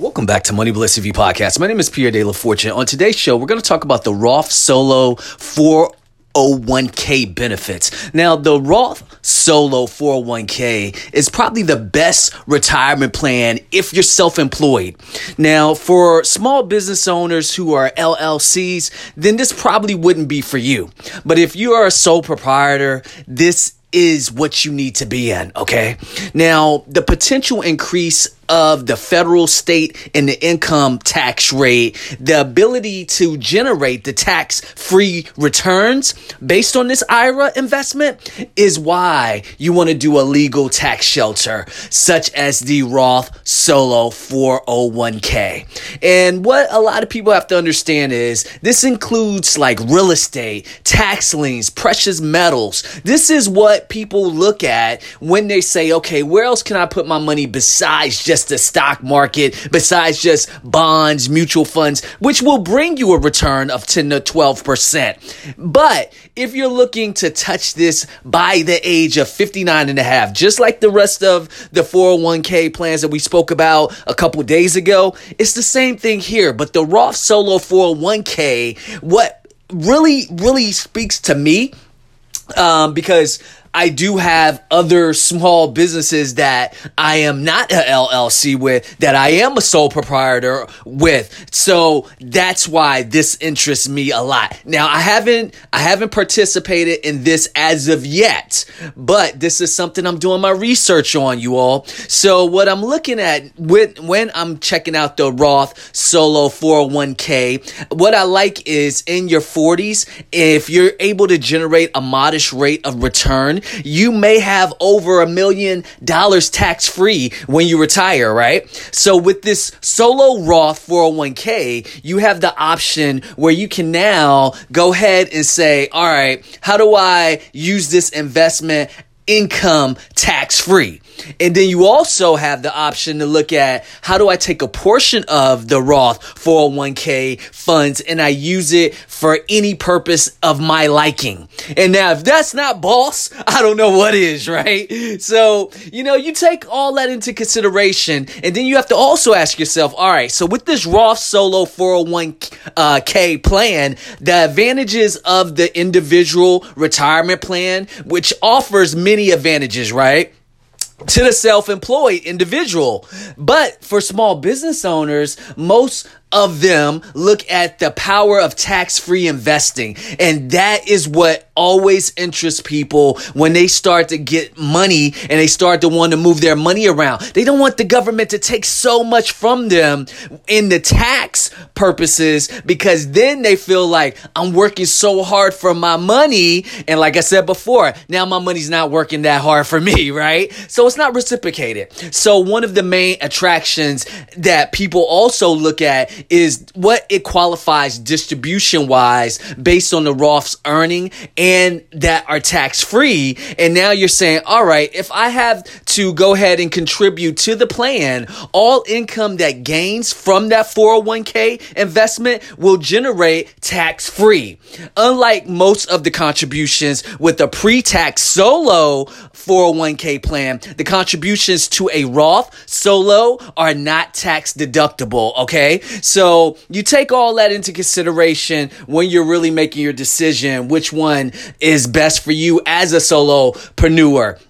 Welcome back to Money Bliss TV podcast. My name is Pierre De La Fortune. On today's show, we're going to talk about the Roth Solo 401k benefits. Now, the Roth Solo 401k is probably the best retirement plan if you're self-employed. Now, for small business owners who are LLCs, then this probably wouldn't be for you. But if you are a sole proprietor, this is what you need to be in, okay? Now, the potential increase of the federal, state, and the income tax rate, the ability to generate the tax free returns based on this IRA investment is why you want to do a legal tax shelter such as the Roth Solo 401k. And what a lot of people have to understand is this includes like real estate, tax liens, precious metals. This is what people look at when they say, okay, where else can I put my money besides just just the stock market, besides just bonds, mutual funds, which will bring you a return of 10 to 12%. But if you're looking to touch this by the age of 59 and a half, just like the rest of the 401k plans that we spoke about a couple days ago, it's the same thing here. But the Roth Solo 401k, what really, really speaks to me, um, because I do have other small businesses that I am not a LLC with, that I am a sole proprietor with. So that's why this interests me a lot. Now I haven't, I haven't participated in this as of yet, but this is something I'm doing my research on you all. So what I'm looking at with, when I'm checking out the Roth solo 401k, what I like is in your 40s, if you're able to generate a modest rate of return, you may have over a million dollars tax free when you retire, right? So with this solo Roth 401k, you have the option where you can now go ahead and say, all right, how do I use this investment income tax free? And then you also have the option to look at how do I take a portion of the Roth 401k funds and I use it for any purpose of my liking. And now if that's not boss, I don't know what is, right? So, you know, you take all that into consideration and then you have to also ask yourself, all right, so with this Roth solo 401k plan, the advantages of the individual retirement plan, which offers many advantages, right? To the self-employed individual. But for small business owners, most of them look at the power of tax-free investing. And that is what always interests people when they start to get money and they start to want to move their money around. They don't want the government to take so much from them in the tax purposes because then they feel like I'm working so hard for my money. And like I said before, now my money's not working that hard for me, right? So it's not reciprocated. So one of the main attractions that people also look at is what it qualifies distribution wise based on the Roth's earning and that are tax free. And now you're saying, all right, if I have to go ahead and contribute to the plan, all income that gains from that 401k investment will generate tax free. Unlike most of the contributions with a pre tax solo 401k plan, the contributions to a Roth solo are not tax deductible. Okay. So you take all that into consideration when you're really making your decision, which one is best for you as a solopreneur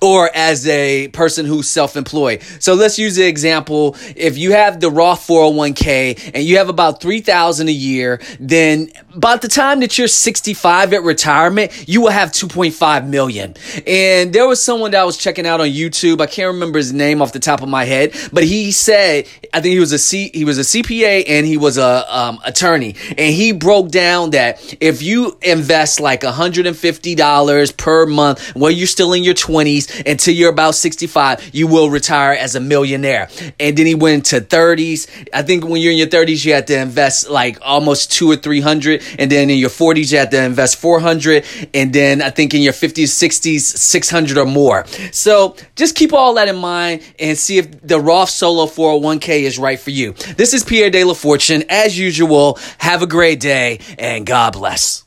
or as a person who's self-employed. So let's use the example. If you have the Roth 401k and you have about 3000 a year, then by the time that you're 65 at retirement, you will have 2.5 million. And there was someone that I was checking out on YouTube. I can't remember his name off the top of my head, but he said, I think he was a C, he was a CPA and he was a um, attorney. And he broke down that if you invest like $150 per month while you're still in your 20s until you're about 65, you will retire as a millionaire. And then he went to 30s. I think when you're in your 30s, you have to invest like almost two or 300 and then in your 40s you have to invest 400 and then I think in your 50s 60s 600 or more. So just keep all that in mind and see if the Roth Solo 401k is right for you. This is Pierre De La Fortune. As usual have a great day and God bless